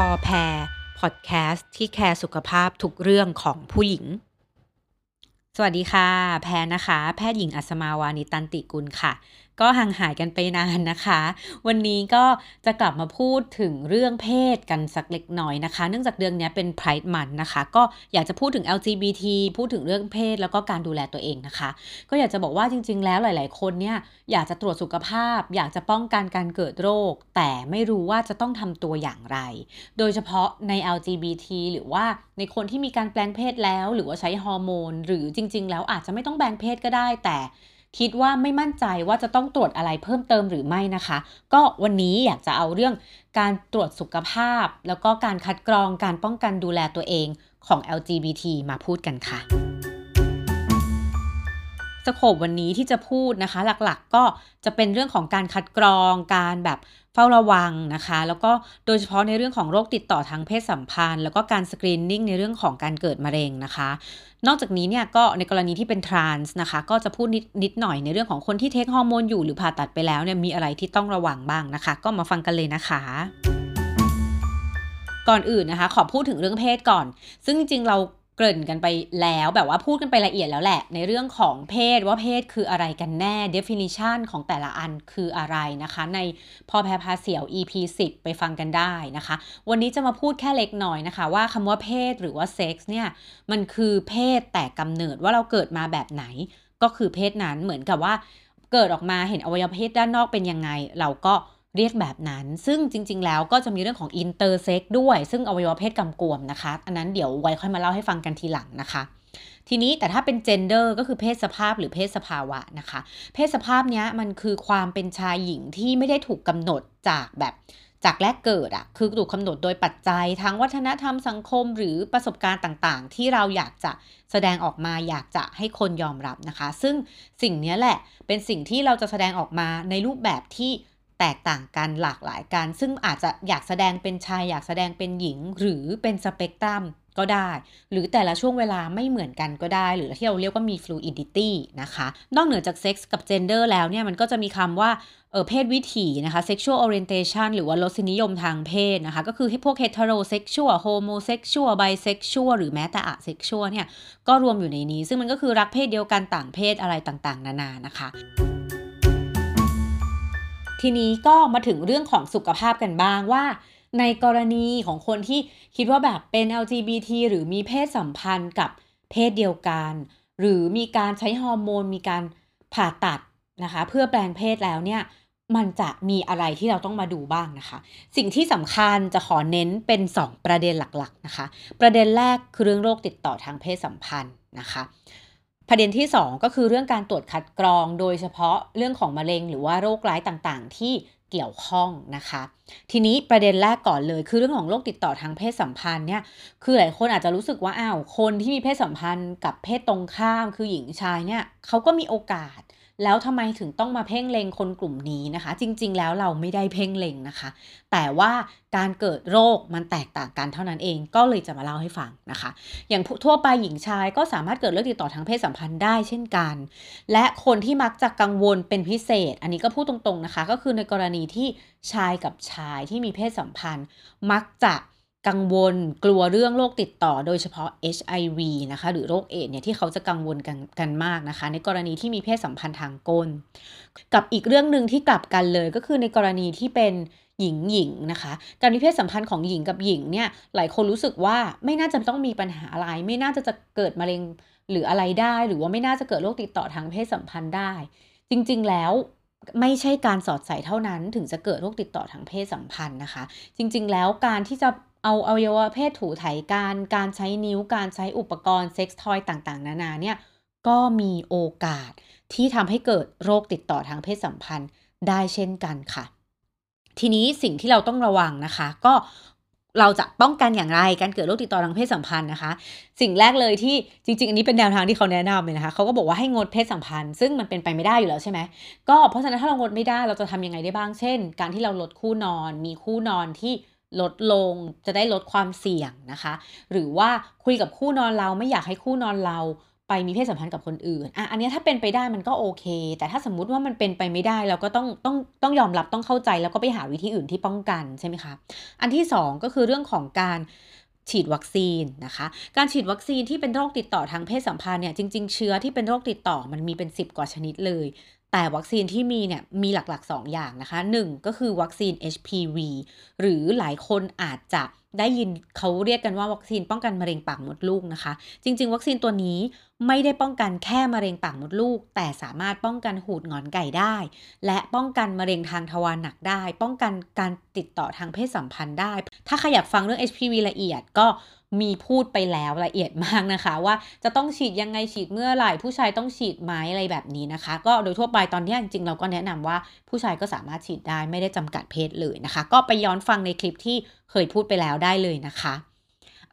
พอแพรพอดแคสต์ที่แคร์สุขภาพทุกเรื่องของผู้หญิง สวัสดีค่ะ แพรนะคะ แพทย์หญิงอัศมาวานิตันติกุลค่ะ ก็ห่างหายกันไปนานนะคะ วันนี้ก็จะกลับมาพูดถึงเรื่องเพศกันสักเล็กน้อยนะคะ เนื่องจากเดือนนี้เป็น Pride Month นะคะ ก็อยากจะพูดถึง LGBT พูดถึงเรื่องเพศแล้วก็การดูแลตัวเองนะคะ ก็อยากจะบอกว่าจริง ๆ แล้วหลาย ๆ คนเนี่ยอยากจะตรวจสุขภาพ อยากจะป้องกันการเกิดโรค แต่ไม่รู้ว่าจะต้องทำตัวอย่างไร โดยเฉพาะใน LGBT หรือว่าในคนที่มีการแปลงเพศแล้ว หรือว่าใช้ฮอร์โมน หรือจริง ๆ แล้วอาจจะไม่ต้องแปลงเพศก็ได้แต่ คิดว่าไม่มั่นใจว่าจะต้องตรวจอะไรเพิ่มเติมหรือไม่นะคะ ก็วันนี้อยากจะเอาเรื่องการตรวจสุขภาพ แล้วก็การคัดกรองการป้องกันดูแลตัวเองของ LGBT มาพูดกันค่ะสโคบวันนี้ที่จะพูดนะคะ หลักๆก็จะเป็นเรื่องของการคัดกรองการแบบ เฝ้าระวังนะคะ แล้วก็โดยเฉพาะในเรื่องของโรคติดต่อทางเพศสัมพันธ์ แล้วก็การสกรีนนิ่งในเรื่องของการเกิดมะเร็งนะคะ นอกจากนี้เนี่ยก็ในกรณีที่เป็นทรานส์นะคะ ก็จะพูดนิดนิดหน่อยในเรื่องของคนที่เทคฮอร์โมนอยู่หรือผ่าตัดไปแล้วเนี่ยมีอะไรที่ต้องระวังบ้างนะคะ ก็มาฟังกันเลยนะคะก่อนอื่นนะคะ ขอพูดถึงเรื่องเพศก่อน ซึ่งจริงๆเรา เกริ่นกันไปแล้วแบบว่าพูดกันไปละเอียดแล้วแหละ ในเรื่องของเพศว่าเพศคืออะไรกันแน่ definition ของแต่ละอันคืออะไรนะคะ ในพอแพรพาเสียว EP 10 ไปฟังกันได้นะคะ วันนี้จะมาพูดแค่เล็กน้อยนะคะ ว่าคำว่าเพศหรือว่าเซ็กซ์เนี่ยมันคือเพศแต่กำเนิดว่าเราเกิดมาแบบไหน ก็คือเพศนั้นเหมือนกับว่าเกิดออกมาเห็นอวัยวะเพศด้านนอกเป็นยังไง เราก็ เรียกแบบนั้น ซึ่งจริง ๆ แล้วก็จะมีเรื่องของ intersex ด้วย ซึ่งอวัยวะเพศกำกวมนะคะ อันนั้นเดี๋ยวไว้ค่อยมาเล่าให้ฟังกันทีหลังนะคะ ทีนี้แต่ถ้าเป็น gender ก็คือเพศสภาพหรือเพศสภาวะนะคะ เพศสภาพเนี้ยมันคือความเป็นชายหญิงที่ไม่ได้ถูกกำหนดจากแบบจากแรกเกิดอะคือถูกกำหนดโดยปัจจัยทางวัฒนธรรมสังคมหรือประสบการณ์ต่างๆ ที่เราอยากจะแสดงออกมาอยากจะให้คนยอมรับนะคะ ซึ่งสิ่งนี้แหละเป็นสิ่งที่เราจะแสดงออกมาในรูปแบบที่ แตกต่างกันหลากหลายกัน ซึ่งอาจจะอยากแสดงเป็นชาย อยากแสดงเป็นหญิง หรือเป็นสเปกตรัมก็ได้ หรือแต่ละช่วงเวลาไม่เหมือนกันก็ได้ หรือที่เราเรียกว่ามี fluidity นะคะ นอกเหนือจากเซ็กส์กับ gender แล้วเนี่ย มันก็จะมีคำว่าเออเพศวิถีนะคะ sexual orientation หรือว่ารสนิยมทางเพศนะคะ ก็คือให้พวก heterosexual homosexual bisexual หรือแม้แต่ asexual เนี่ย ก็รวมอยู่ในนี้ ซึ่งมันก็คือรักเพศเดียวกันต่างเพศอะไรต่างๆ นานานะคะ ทีนี้ก็มาถึงเรื่องของสุขภาพกันบ้างว่า ในกรณีของคนที่คิดว่าแบบเป็น LGBT หรือมีเพศสัมพันธ์กับเพศเดียวกัน หรือมีการใช้ฮอร์โมน มีการผ่าตัดนะคะ เพื่อแปลงเพศแล้วเนี่ยมันจะมีอะไรที่เราต้องมาดูบ้างนะคะ สิ่งที่สำคัญจะขอเน้นเป็น 2 ประเด็นหลักๆนะคะ ประเด็นแรกคือเรื่องโรคติดต่อทางเพศสัมพันธ์นะคะ ประเด็นที่ 2 ก็คือเรื่องการตรวจคัดกรอง โดยเฉพาะเรื่องของมะเร็ง หรือว่าโรคร้ายต่างๆ ที่เกี่ยวข้องนะคะทีนี้ประเด็นแรกก่อนเลย คือเรื่องของโรคติดต่อทางเพศสัมพันธ์เนี่ยคือหลายคนอาจจะรู้สึกว่าอ้าวคนที่มีเพศสัมพันธ์กับเพศตรงข้าม คือหญิงชายเนี่ยเขาก็มีโอกาส แล้วทำไมถึงต้องมาเพ่งเล็งคนกลุ่มนี้นะคะ จริง ๆ แล้วเราไม่ได้เพ่งเล็งนะคะ แต่ว่าการเกิดโรคมันแตกต่างกันเท่านั้นเองก็เลยจะมาเล่าให้ฟังนะคะ อย่างทั่วไปหญิงชายก็สามารถเกิดโรคติดต่อทางเพศสัมพันธ์ได้เช่นกัน และคนที่มักจะกังวลเป็นพิเศษ อันนี้ก็พูดตรงๆนะคะ ก็คือในกรณีที่ ชายกับชายที่มีเพศสัมพันธ์ มักจะกังวลกลัวเรื่องโรคติดต่อโดยเฉพาะ HIV นะคะหรือโรคเอดเนี่ยที่เขาจะกังวลกันกันมากนะคะ ในกรณีที่มีเพศสัมพันธ์ทางก้น กับอีกเรื่องหนึ่งที่กลับกันเลยก็คือในกรณีที่เป็นหญิงหญิงนะคะ การมีเพศสัมพันธ์ของหญิงกับหญิงเนี่ยหลายคนรู้สึกว่าไม่น่าจะต้องมีปัญหาอะไร ไม่น่าจะจะเกิดมะเร็งหรืออะไรได้ หรือว่าไม่น่าจะเกิดโรคติดต่อทางเพศสัมพันธ์ได้ จริง ๆ แล้ว ไม่ใช่การสอดใส่เท่านั้น ถึงจะเกิดโรคติดต่อทางเพศสัมพันธ์นะคะ จริง ๆ แล้วการที่จะเอาอวัยวะเพศถูไถการ การใช้นิ้ว การใช้อุปกรณ์เซ็กซ์ทอยต่างๆ นานาเนี่ยก็มีโอกาสที่ทำให้เกิดโรคติดต่อทางเพศสัมพันธ์ได้เช่นกันค่ะ ทีนี้สิ่งที่เราต้องระวังนะคะ ก็ เราจะป้องกันอย่างไรการเกิดโรคติดต่อทางเพศสัมพันธ์นะคะ สิ่งแรกเลยที่จริง ๆ อันนี้เป็นแนวทางที่เขาแนะนำเลยนะคะเขาก็บอกว่าให้งดเพศสัมพันธ์ ซึ่งมันเป็นไปไม่ได้อยู่แล้วใช่ไหมก็เพราะฉะนั้นถ้าเรางดไม่ได้เราจะทำยังไงได้บ้างเช่น การที่เราลดคู่นอน มีคู่นอนที่ลดลงจะได้ลดความเสี่ยงนะคะ หรือว่าคุยกับคู่นอนเราไม่อยากให้คู่นอนเรา ไปมีเพศสัมพันธ์กับคนอื่นอะอันนี้ถ้าเป็นไปได้มันก็โอเค แต่ถ้าสมมุติว่ามันเป็นไปไม่ได้เราก็ต้องต้องต้องยอมรับต้องเข้าใจแล้วก็ไปหาวิธีอื่นที่ป้องกันใช่ไหมคะอันที่สองก็คือเรื่องของการฉีดวัคซีนนะคะ การฉีดวัคซีนที่เป็นโรคติดต่อทางเพศสัมพันธ์เนี่ยจริง ๆ เชื้อที่เป็นโรคติดต่อมันมีเป็น 10 กว่าชนิดเลย แต่วัคซีนที่มีเนี่ยมีหลักๆ 2 อย่างนะคะ 1 ก็คือวัคซีน HPV หรือหลายคนอาจจะได้ยินเขาเรียกกันว่าวัคซีนป้องกันมะเร็งปากมดลูกนะคะ จริง ๆ วัคซีนตัวนี้ไม่ได้ป้องกันแค่มะเร็งปากมดลูก แต่สามารถป้องกันหูดงอนไก่ได้ และป้องกันมะเร็งทางทวารหนักได้ ป้องกันการติดต่อทางเพศสัมพันธ์ได้ ถ้าใครอยากฟังเรื่อง HPV ละเอียดก็ มีพูดไปแล้วละเอียดมากนะคะ ว่าจะต้องฉีดยังไงฉีดเมื่อไหร่ ผู้ชายต้องฉีดไหมอะไรแบบนี้นะคะ ก็โดยทั่วไปตอนนี้จริงๆเราก็แนะนำว่าผู้ชายก็สามารถฉีดได้ไม่ได้จำกัดเพศเลยนะคะ ก็ไปย้อนฟังในคลิปที่เคยพูดไปแล้วได้เลยนะคะ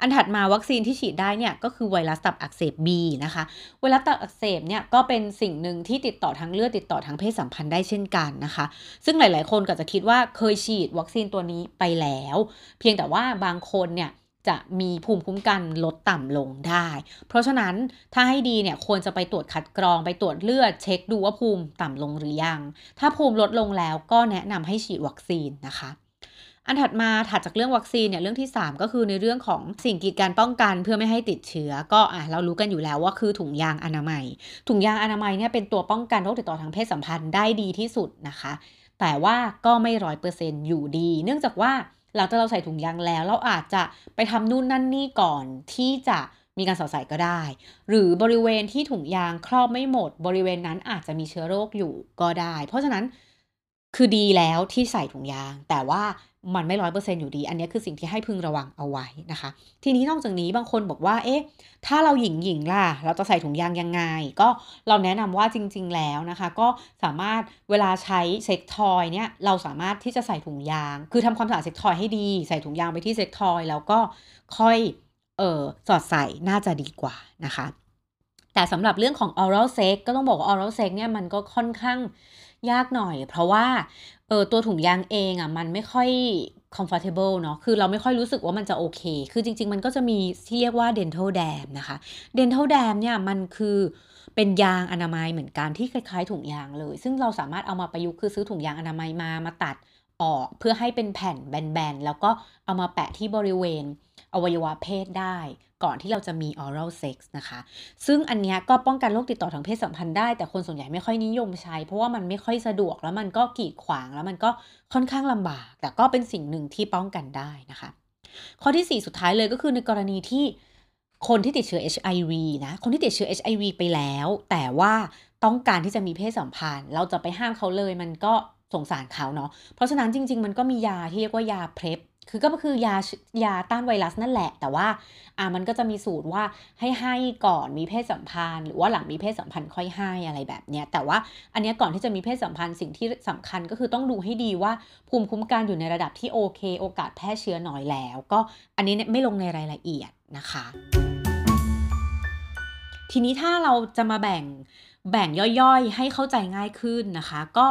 อันถัดมาวัคซีนที่ฉีดได้เนี่ยก็คือไวรัสตับอักเสบ B นะคะไวรัสตับอักเสบเนี่ยก็เป็นสิ่งหนึ่งที่ติดต่อทางเลือดติดต่อทางเพศสัมพันธ์ได้เช่นกันนะคะ ซึ่งหลาย ๆ คนก็จะคิดว่าเคยฉีดวัคซีนตัวนี้ไปแล้ว เพียงแต่ว่าบางคนเนี่ย จะมีภูมิคุ้มกันลดต่ำลงได้ เพราะฉะนั้นถ้าให้ดีเนี่ยควรจะไปตรวจคัดกรองไปตรวจเลือดเช็คดูว่าภูมิต่ำลงหรือยัง ถ้าภูมิลดลงแล้วก็แนะนำให้ฉีดวัคซีนนะคะ อันถัดมาถัดจากเรื่องวัคซีนเนี่ยเรื่องที่ 3 ก็คือในเรื่องของสิ่งกีดการป้องกันเพื่อไม่ให้ติดเชื้อ ก็อะเรารู้กันอยู่แล้วว่าคือถุงยางอนามัย ถุงยางอนามัยเนี่ยเป็นตัวป้องกันโรคติดต่อทางเพศสัมพันธ์ได้ดีที่สุดนะคะ แต่ว่าก็ไม่ร้อยเปอร์เซ็นต์อยู่ดี เนื่องจากว่า หลังจากเราใส่ถุงยางแล้ว เราอาจจะไปทำนู่นนั่นนี่ก่อนที่จะมีการสอดใส่ก็ได้ หรือบริเวณที่ถุงยางครอบไม่หมด บริเวณนั้นอาจจะมีเชื้อโรคอยู่ก็ได้ เพราะฉะนั้น คือดีแล้วที่ใส่ถุงยาง แต่ว่ามันไม่ร้อยเปอร์เซ็นอยู่ดี อันนี้คือสิ่งที่ให้พึงระวังเอาไว้นะคะ ทีนี้นอกจากนี้บางคนบอกว่า เอ๊ะ ถ้าเราหญิงหญิงล่ะ เราจะใส่ถุงยางยังไง ก็เราแนะนำว่าจริง ๆ แล้วนะคะ ก็สามารถเวลาใช้เซ็กทอยเนี่ย เราสามารถที่จะใส่ถุงยาง คือทำความสะอาดเซ็กทอยให้ดี ใส่ถุงยางไปที่เซ็กทอยแล้วก็ค่อย เออสอดใส่น่าจะดีกว่านะคะ แต่สำหรับเรื่องของ oral sex ก็ต้องบอกว่า oral sex เนี่ยมันก็ค่อนข้าง ยากหน่อย เพราะว่าเออตัวถุงยางเองอะ่ะมันไม่ค่อย comfortable เนาะคือเราไม่ค่อยรู้สึกว่ามันจะโอเค คือจริง ๆ มันก็จะมีที่เรียกว่า dental dam นะคะ dental dam เนี่ยมันคือเป็นยางอนามัยเหมือนกันที่คล้ายๆถุงยางเลย ซึ่งเราสามารถเอามาประยุกต์คือซื้อถุงยางอนามัยมามาตัด ออกเพื่อให้เป็นแผ่นแบนๆ แล้วก็เอามาแปะที่บริเวณอวัยวะเพศได้ ก่อนที่เราจะมี oral sex นะคะ ซึ่งอันนี้ก็ป้องกันโรคติดต่อทางเพศสัมพันธ์ได้ แต่คนส่วนใหญ่ไม่ค่อยนิยมใช้ เพราะว่ามันไม่ค่อยสะดวกแล้วมันก็กีดขวางแล้วมันก็ค่อนข้างลำบาก แต่ก็เป็นสิ่งหนึ่งที่ป้องกันได้นะคะ ข้อที่ 4 สุดท้ายเลยก็คือในกรณีที่คนที่ติดเชื้อ HIV นะ คนที่ติดเชื้อ HIV ไปแล้ว แต่ว่าต้องการที่จะมีเพศสัมพันธ์ เราจะไปห้ามเขาเลยมันก็ สงสารเขาเนาะ เพราะฉะนั้นจริง ๆ มันก็มียาที่เรียกว่ายาเพล p คือก็คือยายาต้านไวรัสนั่นแหละ แต่ว่าอ่ามันก็จะมีสูตรว่าให้ให้ก่อนมีเพศสัมพันธ์ หรือว่าหลังมีเพศสัมพันธ์ค่อยให้อะไรแบบเนี้ยแต่ว่าอันเนี้ยก่อนที่จะมีเพศสัมพันธ์สิ่งที่สำคัญก็คือต้องดูให้ดีว่าภูมิคุ้มกันอยู่ในระดับที่โอเค โอกาสแพร่เชื้อน้อยแล้ว ก็อันนี้ไม่ลงในรายละเอียดนะคะ ทีนี้ถ้าเราจะมาแบ่งแบ่งย่อยๆ ให้เข้าใจง่ายขึ้นนะคะ ก็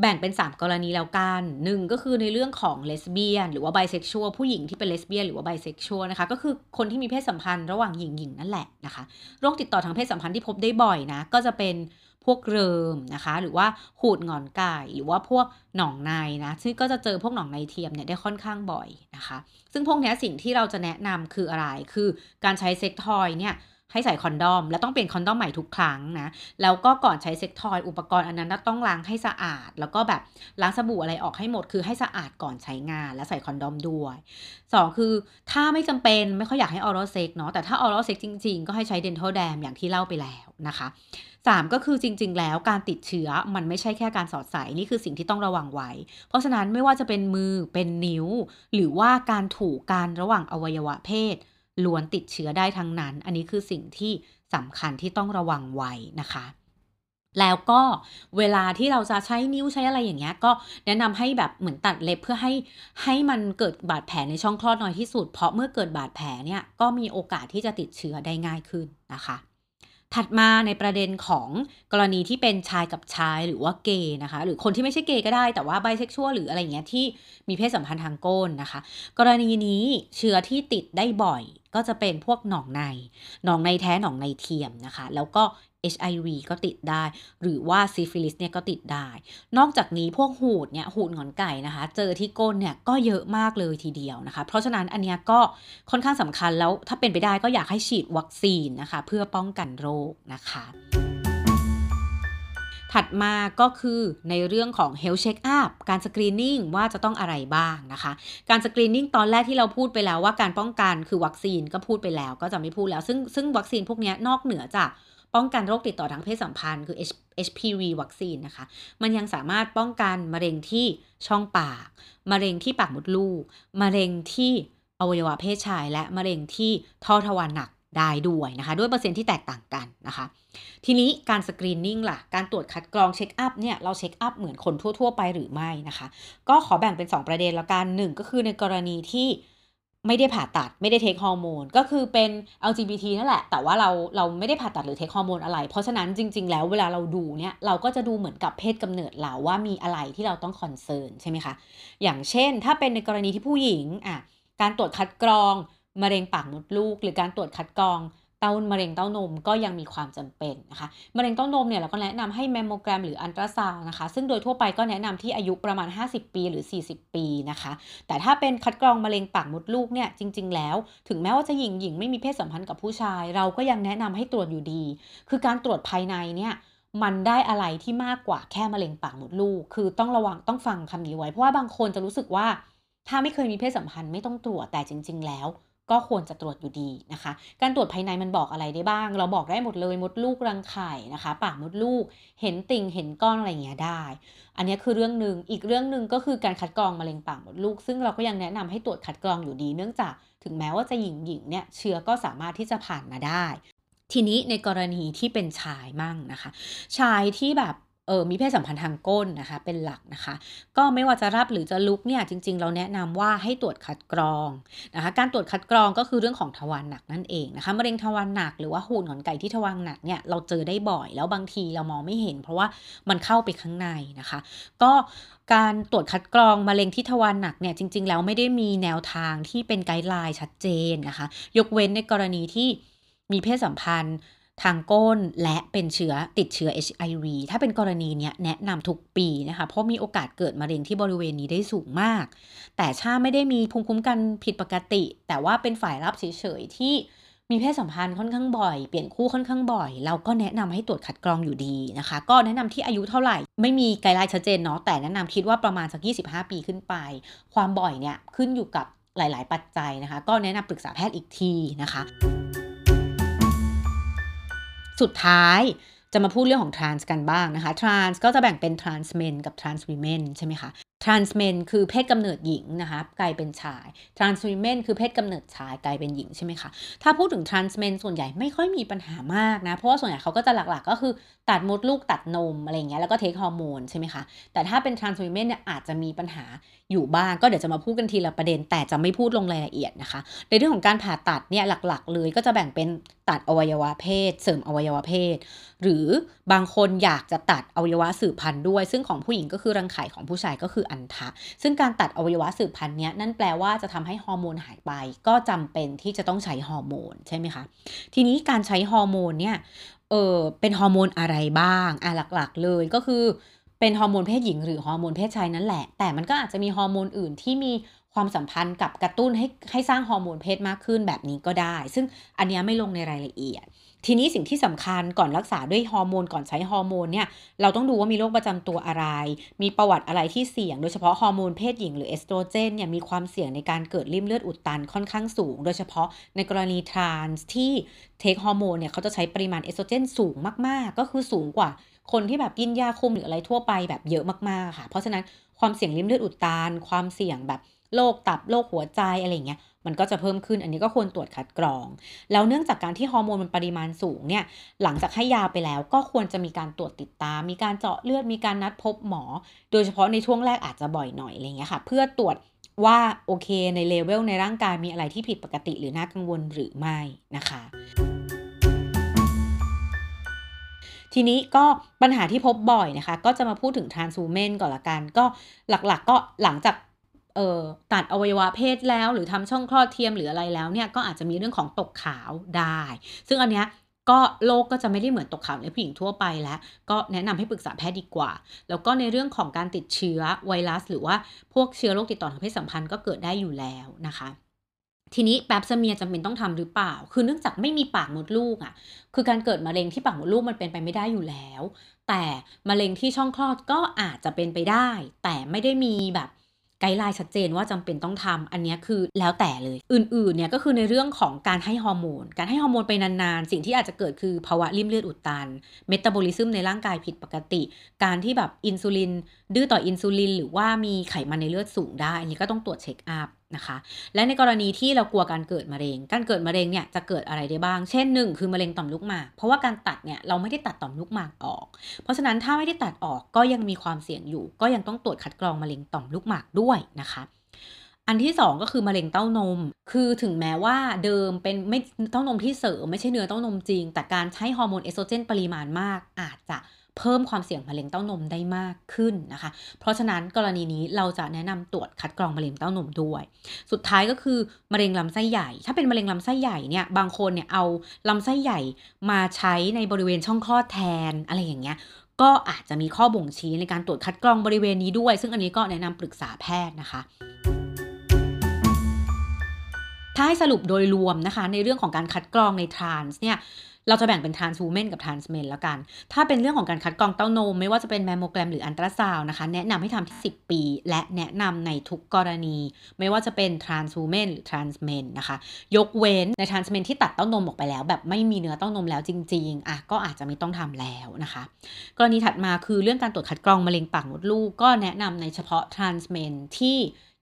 แบ่งเป็น 3 กรณีแล้วกันหนึ่งก็คือในเรื่องของเลสเบี้ยนหรือว่าไบเซ็กชวลผู้หญิงที่เป็นเลสเบี้ยนหรือว่าไบเซ็กชวลนะคะ ก็คือคนที่มีเพศสัมพันธ์ระหว่างหญิงหญิงนั่นแหละนะคะ โรคติดต่อทางเพศสัมพันธ์ที่พบได้บ่อยนะ ก็จะเป็นพวกเริมนะคะ หรือว่าหูดหงอนไก่หรือว่าพวกหนองในนะซึ่งก็จะเจอพวกหนองในเทียมเนี่ยได้ค่อนข้างบ่อยนะคะ ซึ่งพวกนี้สิ่งที่เราจะแนะนำคืออะไรคือการใช้ sex toy เนี่ย ให้ใส่ condom แล้วต้องเปลี่ยน condom ใหม่ทุกครั้งนะ แล้วก็ก่อนใช้ sex toy อุปกรณ์อันนั้นต้องล้างให้สะอาด แล้วก็แบบล้างสบู่อะไรออกให้หมด คือให้สะอาดก่อนใช้งาน และใส่ condom ด้วย 2 คือถ้าไม่จำเป็นไม่ค่อยอยากให้ออร์เซ็กเนาะแต่ถ้าออร์เซ็กจริงๆ ก็ให้ใช้เดนทัลแดมอย่างที่เล่าไปแล้วนะคะ 3 ก็คือจริง ๆ แล้วการติดเชื้อมันไม่ใช่แค่การสอดใส่นี่คือสิ่งที่ต้องระวังไว้ เพราะฉะนั้นไม่ว่าจะเป็นมือเป็นนิ้ว หรือว่าการถูกการระหว่างอวัยวะเพศ ล้วนติดเชื้อได้ทั้งนั้น อันนี้คือสิ่งที่สำคัญที่ต้องระวังไว้นะคะ แล้วก็เวลาที่เราจะใช้นิ้วใช้อะไรอย่างเงี้ย ก็แนะนำให้แบบเหมือนตัดเล็บเพื่อให้ให้มันเกิดบาดแผลในช่องคลอดน้อยที่สุด เพราะเมื่อเกิดบาดแผลเนี่ยก็มีโอกาสที่จะติดเชื้อได้ง่ายขึ้นนะคะ ถัดมาในประเด็นของกรณีที่เป็นชายกับชายหรือว่าเกย์นะคะ หรือคนที่ไม่ใช่เกย์ก็ได้แต่ว่าไบเซ็กชวลหรืออะไรเงี้ยที่มีเพศสัมพันธ์ทางก้นนะคะ กรณีนี้เชื้อที่ติดได้บ่อยก็จะเป็นพวกหนองใน หนองในแท้หนองในเทียมนะคะ แล้วก็ HIV ก็ติดได้ หรือว่าซิฟิลิสเนี่ยก็ติดได้ นอกจากนี้พวกหูดเนี่ยหูดหงอนไก่นะคะ เจอที่ก้นเนี่ยก็เยอะมากเลยทีเดียวนะคะ เพราะฉะนั้นอันเนี้ยก็ค่อนข้างสำคัญแล้วถ้าเป็นไปได้ก็อยากให้ฉีดวัคซีนนะคะ เพื่อป้องกันโรคนะคะถัดมาก็คือในเรื่องของ health check up การ screening ว่าจะต้องอะไรบ้างนะคะ การ screening ตอนแรกที่เราพูดไปแล้วว่าการป้องกันคือวัคซีนก็พูดไปแล้วก็จะไม่พูดแล้ว ซึ่งซึ่งวัคซีนพวกนี้นอกเหนือจาก ป้องกันโรคติดต่อทางเพศสัมพันธ์คือ HPV วัคซีนนะคะ มันยังสามารถป้องกันมะเร็งที่ช่องปาก มะเร็งที่ปากมดลูก มะเร็งที่อวัยวะเพศชาย และมะเร็งที่ท่อทวารหนักได้ด้วยนะคะ ด้วยเปอร์เซ็นต์ที่แตกต่างกันนะคะ ทีนี้การ screening ล่ะ การตรวจคัดกรอง check up เนี่ยเรา check up เหมือนคนทั่ว ๆ ไปหรือไม่นะคะ ก็ขอแบ่งเป็น 2 ประเด็นแล้วกันหนึ่งก็คือในกรณีที่ ไม่ได้ผ่าตัดไม่ได้ take ฮอร์โมนก็คือเป็น LGBT นั่นแหละ แต่ว่าเราเราไม่ได้ผ่าตัดหรือ take ฮอร์โมนอะไร เพราะฉะนั้นจริง ๆ แล้วเวลาเราดูเนี่ยเราก็จะดูเหมือนกับเพศกำเนิดเราว่ามีอะไรที่เราต้อง concern ใช่ไหมคะอย่างเช่น ถ้าเป็นในกรณีที่ผู้หญิงอะการตรวจคัดกรองมะเร็งปากมดลูก หรือการตรวจคัดกรอง เต้ามะเร็งเต้านมก็ยังมีความจำเป็นนะคะมะเร็งเต้านมเนี่ยเราก็แนะนำให้แมมโมแกรมหรืออัลตราซาวด์นะคะ ซึ่งโดยทั่วไปก็แนะนำที่อายุประมาณ 50 ปีหรือ 40 ปีนะคะ แต่ถ้าเป็นคัดกรองมะเร็งปากมดลูกเนี่ยจริง ๆ แล้ว ถึงแม้ว่าจะหญิงหญิงไม่มีเพศสัมพันธ์กับผู้ชาย เราก็ยังแนะนำให้ตรวจอยู่ดี คือการตรวจภายในเนี่ยมันได้อะไรที่มากกว่าแค่มะเร็งปากมดลูก คือต้องระวังต้องฟังคำนี้ไว้ เพราะว่าบางคนจะรู้สึกว่า ถ้าไม่เคยมีเพศสัมพันธ์ไม่ต้องตรวจแต่จริง ๆ แล้ว ก็ควรจะตรวจอยู่ดีนะคะ การตรวจภายในมันบอกอะไรได้บ้าง เราบอกได้หมดเลยมดลูกรังไข่นะคะ ปากมดลูกเห็นติ่งเห็นก้อนอะไรเงี้ยได้ อันนี้คือเรื่องหนึ่งอีกเรื่องหนึ่งก็คือการคัดกรองมะเร็งปากมดลูก ซึ่งเราก็ยังแนะนำให้ตรวจคัดกรองอยู่ดี เนื่องจากถึงแม้ว่าจะหญิงหญิงเนี่ยเชื้อก็สามารถที่จะผ่านมาได้ ทีนี้ในกรณีที่เป็นชายมั่งนะคะ ชายที่แบบ ออมีเพศสัมพันธ์ทางก้นนะคะ เป็นหลักนะคะ ก็ไม่ว่าจะรับหรือจะลุกเนี่ยจริง ๆ เราแนะนำว่าให้ตรวจคัดกรองนะคะ การตรวจคัดกรองก็คือเรื่องของทวารหนักนั่นเองนะคะมะเร็งทวารหนักหรือว่าหูดหงอนไก่ที่ทวารหนักเนี่ยเราเจอได้บ่อย แล้วบางทีเรามองไม่เห็น เพราะว่ามันเข้าไปข้างในนะคะ ก็การตรวจคัดกรองมะเร็งที่ทวารหนักเนี่ยจริง ๆ แล้วไม่ได้มีแนวทางที่เป็นไกด์ไลน์ชัดเจนนะคะ ยกเว้นในกรณีที่มีเพศสัมพันธ์ ทางก้นและเป็นเชื้อติดเชื้อ HIV ถ้าเป็นกรณีเนี้ยแนะนำทุกปีนะคะ เพราะมีโอกาสเกิดมะเร็งที่บริเวณนี้ได้สูงมาก แต่ถ้าไม่ได้มีภูมิคุ้มกันผิดปกติ แต่ว่าเป็นฝ่ายรับเฉยๆที่มีเพศสัมพันธ์ค่อนข้างบ่อย เปลี่ยนคู่ค่อนข้างบ่อย เราก็แนะนำให้ตรวจคัดกรองอยู่ดีนะคะ ก็แนะนำที่อายุเท่าไหร่ ไม่มีไกด์ไลน์ชัดเจนเนาะ แต่แนะนำคิดว่าประมาณสัก 25 ปีขึ้นไป ความบ่อยเนี่ยขึ้นอยู่กับหลาย ๆ ปัจจัยนะคะ ก็แนะนำปรึกษาแพทย์อีกทีนะคะ สุดท้ายจะมาพูดเรื่องของ trans กันบ้างนะคะ trans ก็จะแบ่งเป็น trans men กับ trans women ใช่ไหมคะ trans men คือเพศกำเนิดหญิงนะคะกลายเป็นชาย trans women คือเพศกำเนิดชายกลายเป็นหญิงใช่ไหมคะ ถ้าพูดถึง trans men ส่วนใหญ่ไม่ค่อยมีปัญหามากนะ เพราะว่าส่วนใหญ่เขาก็จะหลักๆ ก็คือตัดมดลูกตัดนมอะไรเงี้ยแล้วก็เทคฮอร์โมนใช่ไหมคะ แต่ถ้าเป็น trans women เนี่ยอาจจะมีปัญหาอยู่บ้างก็เดี๋ยวจะมาพูดกันทีละประเด็น แต่จะไม่พูดลงรายละเอียดนะคะ ในเรื่องของการผ่าตัดเนี่ยหลักๆ เลยก็จะแบ่งเป็นตัดอวัยวะเพศ เสริมอวัยวะเพศ หรือบางคนอยากจะตัดอวัยวะสืบพันธุ์ด้วย ซึ่งของผู้หญิงก็คือรังไข่ของผู้ชายก็คืออันทะ ซึ่งการตัดอวัยวะสืบพันธุ์เนี้ยนั่นแปลว่าจะทำให้ฮอร์โมนหายไป ก็จำเป็นที่จะต้องใช้ฮอร์โมนใช่ไหมคะ ทีนี้การใช้ฮอร์โมนเนี่ยเออเป็นฮอร์โมนอะไรบ้างอะหลักๆ เลยก็คือเป็นฮอร์โมนเพศหญิงหรือฮอร์โมนเพศชายนั่นแหละ แต่มันก็อาจจะมีฮอร์โมนอื่นที่มีความสัมพันธ์กับกระตุ้นให้ให้สร้างฮอร์โมนเพศมากขึ้นแบบนี้ก็ได้ ซึ่งอันนี้ไม่ลงในรายละเอียด ทีนี้สิ่งที่สำคัญก่อนรักษาด้วยฮอร์โมนก่อนใช้ฮอร์โมนเนี่ยเราต้องดูว่ามีโรคประจำตัวอะไร มีประวัติอะไรที่เสี่ยง โดยเฉพาะฮอร์โมนเพศหญิงหรือเอสโตรเจนเนี่ยมีความเสี่ยงในการเกิดลิ่มเลือดอุดตันค่อนข้างสูง โดยเฉพาะในกรณีทรานส์ที่เทคฮอร์โมนเนี่ยเขาจะใช้ปริมาณเอสโตรเจนสูงมากๆ ก็คือสูงกว่าคนที่แบบกินยาคุมหรืออะไรทั่วไปแบบเยอะมากๆค่ะ เพราะฉะนั้นความเสี่ยงริ่มเลือดอุดตันความเสี่ยงแบบ โรคตับโรคหัวใจอะไรเงี้ยมันก็จะเพิ่มขึ้นอันนี้ก็ควรตรวจคัดกรอง แล้วเนื่องจากการที่ฮอร์โมนมันปริมาณสูงเนี่ยหลังจากให้ยาไปแล้วก็ควรจะมีการตรวจติดตาม มีการเจาะเลือดมีการนัดพบหมอ โดยเฉพาะในช่วงแรกอาจจะบ่อยหน่อยอะไรเงี้ยค่ะเพื่อตรวจว่าโอเคในเลเวลในร่างกายมีอะไรที่ผิดปกติหรือน่ากังวลหรือไม่นะคะทีนี้ก็ปัญหาที่พบบ่อยนะคะ ก็จะมาพูดถึง trans women ก่อนละกัน ก็หลักๆก็หลังจาก ตัดอวัยวะเพศแล้ว หรือทำช่องคลอดเทียมหรืออะไรแล้วเนี่ยก็อาจจะมีเรื่องของตกขาวได้ ซึ่งอันเนี้ยก็โรคก็จะไม่ได้เหมือนตกขาวในผู้หญิงทั่วไปแล้ว ก็แนะนำให้ปรึกษาแพทย์ดีกว่า แล้วก็ในเรื่องของการติดเชื้อไวรัส หรือว่าพวกเชื้อโรคติดต่อทางเพศสัมพันธ์ก็เกิดได้อยู่แล้วนะคะทีนี้ Pap smear จำเป็นต้องทำหรือเปล่า คือเนื่องจากไม่มีปากมดลูกอะ่ะ คือการเกิดมะเร็งที่ปากมดลูกมันเป็นไปไม่ได้อยู่แล้ว แต่มะเร็งที่ช่องคลอดก็อาจจะเป็นไปได้ แต่ไม่ได้มีแบบ guideline ชัดเจนว่าจำเป็นต้องทำอันนี้คือแล้วแต่เลย อื่นๆเนี่ยก็คือในเรื่องของการให้ฮอร์โมน การให้ฮอร์โมนไปนานๆ สิ่งที่อาจจะเกิดคือภาวะลิ่มเลือดอุดตัน เมตาบอลิซึมในร่างกายผิดปกติ การที่แบบอินซูลินดื้อต่ออินซูลินหรือว่ามีไขมันในเลือดสูงได้ อันนี้ก็ต้องตรวจเช็คอัพ นะคะ และในกรณีที่เรากลัวการเกิดมะเร็ง การเกิดมะเร็งเนี่ยจะเกิดอะไรได้บ้าง เช่นหนึ่งคือมะเร็งต่อมลูกหมาก เพราะว่าการตัดเนี่ยเราไม่ได้ตัดต่อมลูกหมากออก เพราะฉะนั้นถ้าไม่ได้ตัดออกก็ยังมีความเสี่ยงอยู่ ก็ยังต้องตรวจคัดกรองมะเร็งต่อมลูกหมากด้วยนะคะอันที่สองก็คือมะเร็งเต้านม คือถึงแม้ว่าเดิมเป็นไม่เต้านมที่เสริมไม่ใช่เนื้อเต้านมจริง แต่การใช้ฮอร์โมนเอสโตรเจนปริมาณมากอาจจะ เพิ่มความเสี่ยงมะเร็งเต้านมได้มากขึ้นนะคะ เพราะฉะนั้นกรณีนี้เราจะแนะนำตรวจคัดกรองมะเร็งเต้านมด้วย สุดท้ายก็คือมะเร็งลำไส้ใหญ่ ถ้าเป็นมะเร็งลำไส้ใหญ่เนี่ยบางคนเนี่ยเอาลำไส้ใหญ่มาใช้ในบริเวณช่องคลอดแทนอะไรอย่างเงี้ยก็อาจจะมีข้อบ่งชี้ในการตรวจคัดกรองบริเวณนี้ด้วย ซึ่งอันนี้ก็แนะนำปรึกษาแพทย์นะคะถ้าให้สรุปโดยรวมนะคะ ในเรื่องของการคัดกรองใน trans เนี่ย เราจะแบ่งเป็น trans women กับ trans men แล้วกัน ถ้าเป็นเรื่องของการคัดกรองเต้านม ไม่ว่าจะเป็นแมมโมแกรมหรืออัลตราซาวด์นะคะ แนะนำให้ทำที่ 40 ปี และแนะนำในทุกกรณี ไม่ว่าจะเป็น trans women หรือ trans men นะคะ ยกเว้นใน trans men ที่ตัดเต้านมออกไปแล้ว แบบไม่มีเนื้อเต้านมแล้วจริง ๆ อะก็อาจจะไม่ต้องทำแล้วนะคะ กรณีถัดมาคือเรื่องการตรวจคัดกรองมะเร็งปากมดลูกก็แนะนำในเฉพาะ trans menที่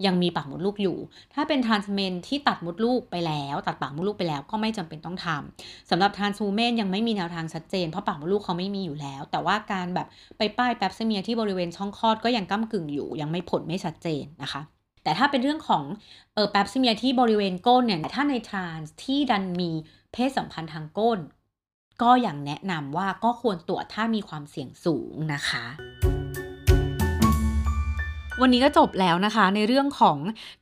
ยังมีปากมดลูกอยู่ ถ้าเป็นทรานส์เมนที่ตัดมดลูกไปแล้ว ตัดปากมดลูกไปแล้วก็ไม่จำเป็นต้องทำสำหรับทรานซูเมนยังไม่มีแนวทางชัดเจนเพราะปากมดลูกเขาไม่มีอยู่แล้ว แต่ว่าการแบบไปป้ายแป๊บเซเมียที่บริเวณช่องคลอดก็ยังก้ากึ่งอยู่ ยังไม่ผลไม่ชัดเจนนะคะแต่ถ้าเป็นเรื่องของเออแป๊บซิเมียที่บริเวณก้นเนี่ย ถ้าในทรานส์ที่ดันมีเพศสัมพันธ์ทางก้น ก็อย่างแนะนำว่าก็ควรตรวจถ้ามีความเสี่ยงสูงนะคะ วันนี้ก็จบแล้วนะคะ ในเรื่องของ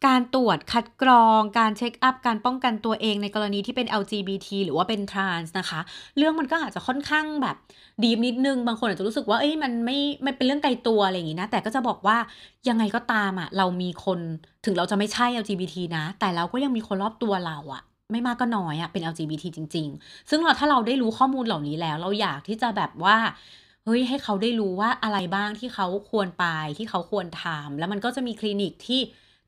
การตรวจคัดกรอง การเช็คอัพ การป้องกันตัวเองในกรณีที่เป็น LGBT หรือว่าเป็นทรานส์นะคะ เรื่องมันก็อาจจะค่อนข้างแบบดีนิดนึง บางคนอาจจะรู้สึกว่าเอ้ยมันไม่ไม่เป็นเรื่องไกลตัวอะไรอย่างนี้นะ แต่ก็จะบอกว่ายังไงก็ตามอะ่ะเรามีคนถึงเราจะไม่ใช่ LGBT นะ แต่เราก็ยังมีคนรอบตัวเราอะ่ะไม่มากก็น้อยอะ่ะเป็น LGBT จริง ๆ ซึ่งเราถ้าเราได้รู้ข้อมูลเหล่านี้แล้ว เราอยากที่จะแบบว่า เฮ้ยให้เขาได้รู้ว่าอะไรบ้างที่เขาควรไปที่เขาควรทำแล้วมันก็จะมีคลินิกที่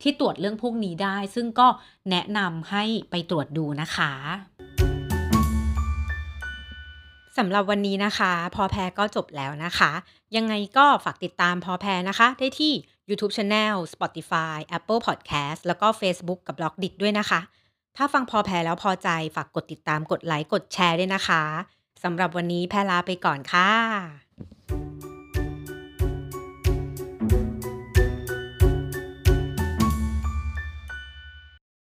ที่ตรวจเรื่องพวกนี้ได้ ซึ่งก็แนะนำให้ไปตรวจดูนะคะสำหรับวันนี้นะคะ พอแพรก็จบแล้วนะคะ ยังไงก็ฝากติดตามพอแพรนะคะ ได้ที่ YouTube Channel Spotify Apple Podcast แล้วก็ Facebook กับ Blockdit้วยนะคะ ถ้าฟังพอแพรแล้วพอใจฝากกดติดตามกดไลค์กดแชร์ด้วยนะคะสำหรับวันนี้แพรลาไปก่อนค่ะ Thank you.